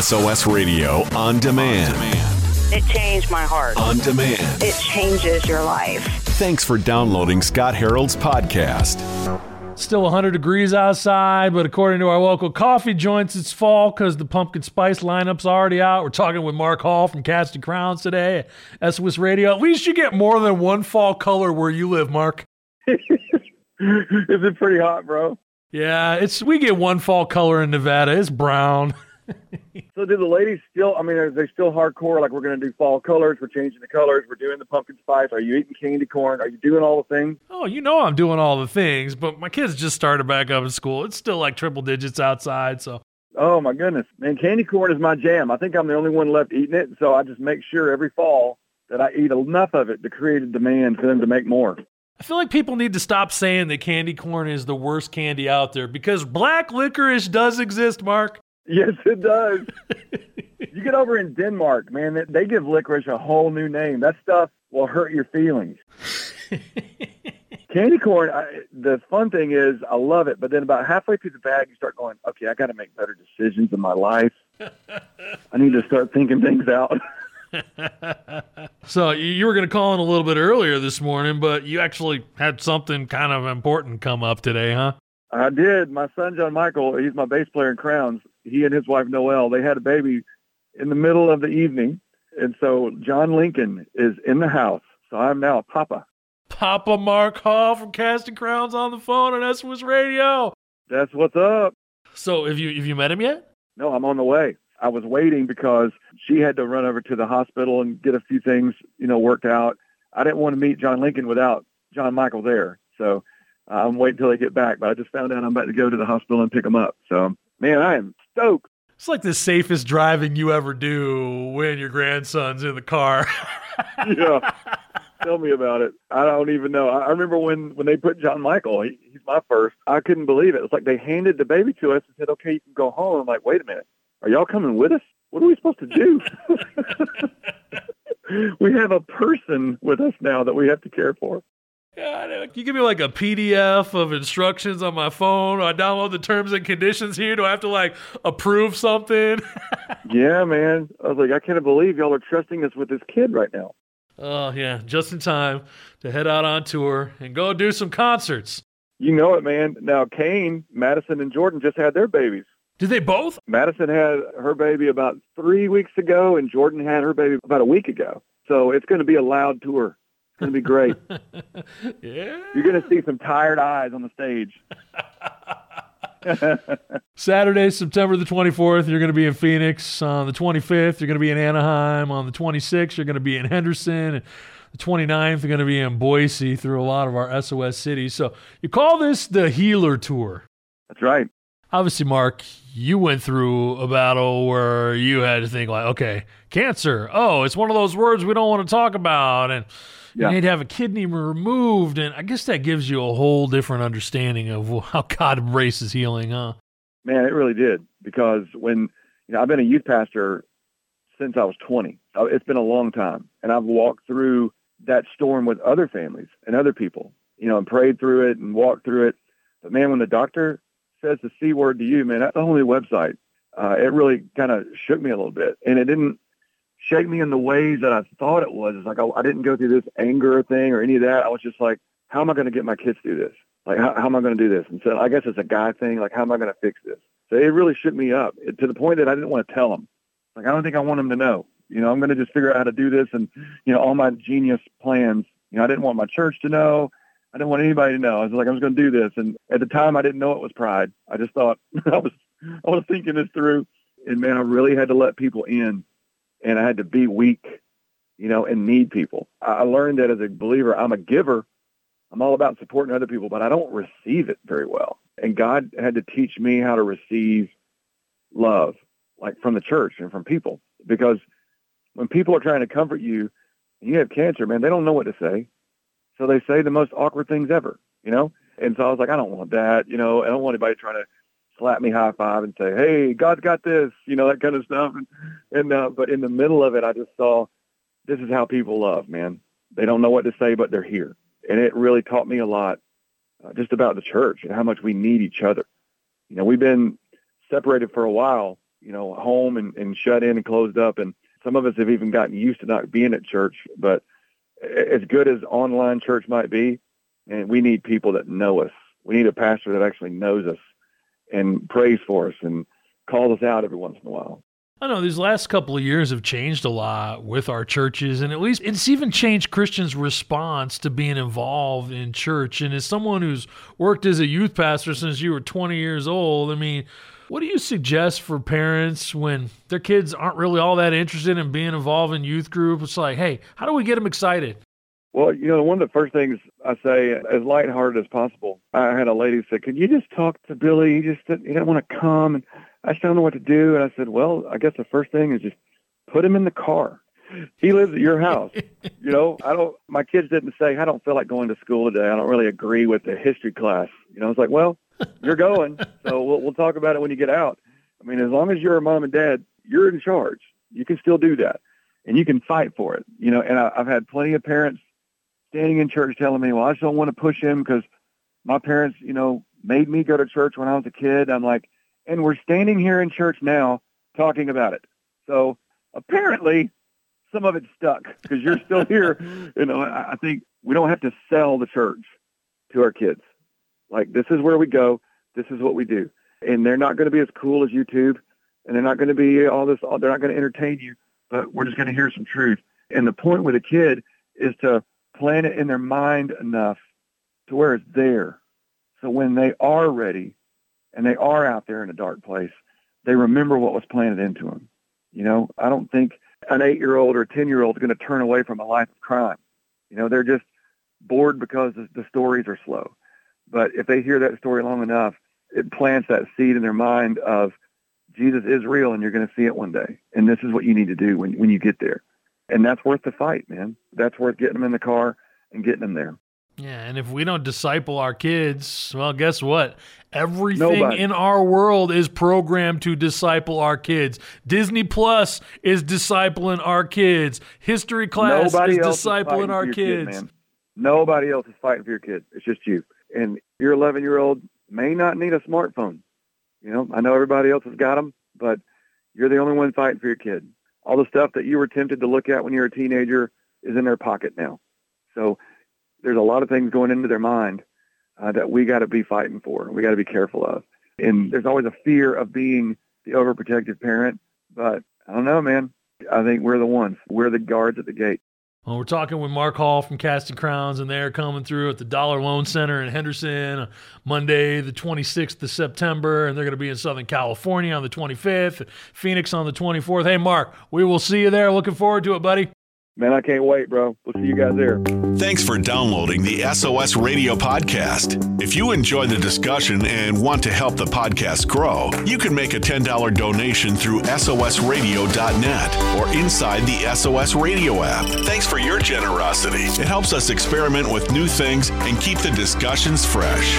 SOS Radio on demand. It changed my heart. On demand. It changes your life. Thanks for downloading Scott Harold's podcast. Still 100 degrees outside, but according to our local coffee joints, it's fall because the pumpkin spice lineup's already out. We're talking with Mark Hall from Casting Crowns today at SOS Radio. At least you get more than one fall color where you live, Mark. Is it pretty hot, bro? Yeah, it's we get one fall color in Nevada. It's brown. So do the ladies still? I mean, are they still hardcore? Like we're going to do fall colors. We're changing the colors. We're doing the pumpkin spice. Are you eating candy corn? Are you doing all the things? Oh, you know I'm doing all the things, but my kids just started back up in school. It's still like triple digits outside, so Oh my goodness, man! Candy corn is my jam. I think I'm the only one left eating it, so I just make sure every fall that I eat enough of it to create a demand for them to make more. I feel like people need to stop saying that candy corn is the worst candy out there because black licorice does exist, Mark. Yes, it does. you get over in Denmark, man, they- they give licorice a whole new name. That stuff will hurt your feelings. Candy corn, I, the fun thing is I love it, but then about halfway through the bag, you start going, okay, I got to make better decisions in my life. I need to start thinking things out. So you you were going to call in a little bit earlier this morning, but you actually had something kind of important come up today, huh? I did. My son, John Michael, he's my bass player in Crowns. He and his wife, Noelle, they had a baby in the middle of the evening. And so John Lincoln is in the house. So I'm now a papa. Papa Mark Hall from Casting Crowns on the phone on SOS Radio. That's what's up. So have you have you met him yet? No, I'm on the way. I was waiting because she had to run over to the hospital and get a few things, you know, worked out. I didn't want to meet John Lincoln without John Michael there. So I'm waiting till they get back. But I just found out I'm about to go to the hospital and pick him up. So, man, I am stoked. It's like the safest driving you ever do when your grandson's in the car. yeah. Tell me about it. I don't even know. I remember when when they put John Michael. He, he's my first. I couldn't believe it. It's like they handed the baby to us and said, "Okay, you can go home." I'm like, "Wait a minute. Are y'all coming with us? What are we supposed to do?" we have a person with us now that we have to care for. Yeah, Can you give me like a PDF of instructions on my phone? Or I download the terms and conditions here? Do I have to like approve something? Yeah, man. I was like, I can't believe y'all are trusting us with this kid right now. oh yeah, just in time to head out on tour and go do some concerts. You know it, man. Now, Kane, Madison, and Jordan just had their babies. Did they both? Madison had her baby about three weeks ago, and Jordan had her baby about a week ago. So it's going to be a loud tour. It's going to be great. Yeah. You're going to see some tired eyes on the stage. Saturday, September the 24th, you're going to be in Phoenix. On the 25th, you're going to be in Anaheim. On the 26th, you're going to be in Henderson. And the 29th, you're going to be in Boise through a lot of our SOS cities. So you call this the Healer Tour. That's right. Obviously, Mark, you went through a battle where you had to think like, okay, cancer. Oh, it's one of those words we don't want to talk about, and Yeah. you need to have a kidney removed, and I guess that gives you a whole different understanding of how God embraces healing, huh? Man, it really did. Because when, you know, I've been a youth pastor since I was 20. Uh, It's been a long time. And I've walked through that storm with other families and other people, you know, and prayed through it and walked through it. But man, when the doctor says the C word to you, man, that's the only website. Uh, it really kind of shook me a little bit. And it didn't shake me in the ways that I thought it was. It's like I, I didn't go through this anger thing or any of that. I was just like, how am I going to get my kids through this? Like, how, how am I going to do this? And so I guess it's a guy thing. Like, how am I going to fix this? So it really shook me up it- to the point that I didn't want to tell them. Like, I don't think I want them to know. You know, I'm going to just figure out how to do this and, you know, all my genius plans. You know, I didn't want my church to know. I didn't want anybody to know. I was like, I was going to do this. And at the time, I didn't know it was pride. I just thought I was, I was thinking this through. And man, I really had to let people in and I had to be weak, you know, and need people. I learned that as a believer, I'm a giver. I'm all about supporting other people, but I don't receive it very well. And God had to teach me how to receive love, like from the church and from people. Because when people are trying to comfort you and you have cancer, man, they don't know what to say. So they say the most awkward things ever, you know? And so I was like, I don't want that, you know, I don't want anybody trying to slap me high five and say, Hey, God's got this, you know, that kind of stuff. And, and uh, but in the middle of it, I just saw this is how people love, man. They don't know what to say, but they're here. And it really taught me a lot uh, just about the church and how much we need each other. You know, we've been separated for a while you know, home and, and shut in and closed up. And some of us have even gotten used to not being at church. But as good as online church might be, and we need people that know us. We need a pastor that actually knows us and prays for us and calls us out every once in a while. I know these last couple of years have changed a lot with our churches, and at least it's even changed Christians' response to being involved in church. And as someone who's worked as a youth pastor since you were 20 years old, I mean, what do you suggest for parents when their kids aren't really all that interested in being involved in youth group? It's like, hey, how do we get them excited? Well, you know, one of the first things I say, as lighthearted as possible, I had a lady say, "Could you just talk to Billy? He just he didn't want to come." And I just don't know what to do. And I said, well, I guess the first thing is just put him in the car. He lives at your house. you know, I don't, my kids didn't say, I don't feel like going to school today. I don't really agree with the history class. You know, it's like, well, you're going. So we'll, we'll talk about it when you get out. I mean, as long as you're a mom and dad, you're in charge. You can still do that and you can fight for it. You know, and I, I've had plenty of parents standing in church telling me, well, I just don't want to push him because my parents, you know, made me go to church when I was a kid. I'm like, and we're standing here in church now talking about it. So apparently, some of it stuck because you're still here. You know, I, I think we don't have to sell the church to our kids. Like this is where we go. This is what we do, and they're not going to be as cool as YouTube, and they're not going to be all this. They're not going to entertain you, but we're just going to hear some truth. And the point with a kid is to plant it in their mind enough to where it's there. So when they are ready, and they are out there in a dark place, they remember what was planted into them. You know, I don't think an eight year old or a 10 year old is going to turn away from a life of crime. You know, they're just bored because the stories are slow. But if they hear that story long enough, it plants that seed in their mind of Jesus is real and you're going to see it one day. And this is what you need to do when, when you get there. And that's worth the fight, man. That's worth getting them in the car and getting them there. Yeah, and if we don't disciple our kids, well, guess what? Everything Nobody. in our world is programmed to disciple our kids. Disney Plus is discipling our kids. History class Nobody is discipling is our kids. Kid. Nobody else is fighting for your kid. It's just you. And your 11 year old may not need a smartphone. You know, I know everybody else has got them, but you're the only one fighting for your kid. All the stuff that you were tempted to look at when you were a teenager is in their pocket now. So there's a lot of things going into their mind uh, that we got to be fighting for. We got to be careful of. And there's always a fear of being the overprotective parent. But I don't know, man. I think we're the ones. We're the guards at the gate. Well, we're talking with Mark Hall from Casting Crowns, and they're coming through at the Dollar Loan Center in Henderson Monday, the 26th of September, and they're going to be in Southern California on the 25th, Phoenix on the 24th. Hey, Mark, we will see you there. Looking forward to it, buddy. Man, I can't wait, bro. We'll see you guys there. Thanks for downloading the SOS Radio Podcast. If you enjoy the discussion and want to help the podcast grow, you can make a $10 donation through SOSradio.net or inside the SOS Radio app. Thanks for your generosity. It helps us experiment with new things and keep the discussions fresh.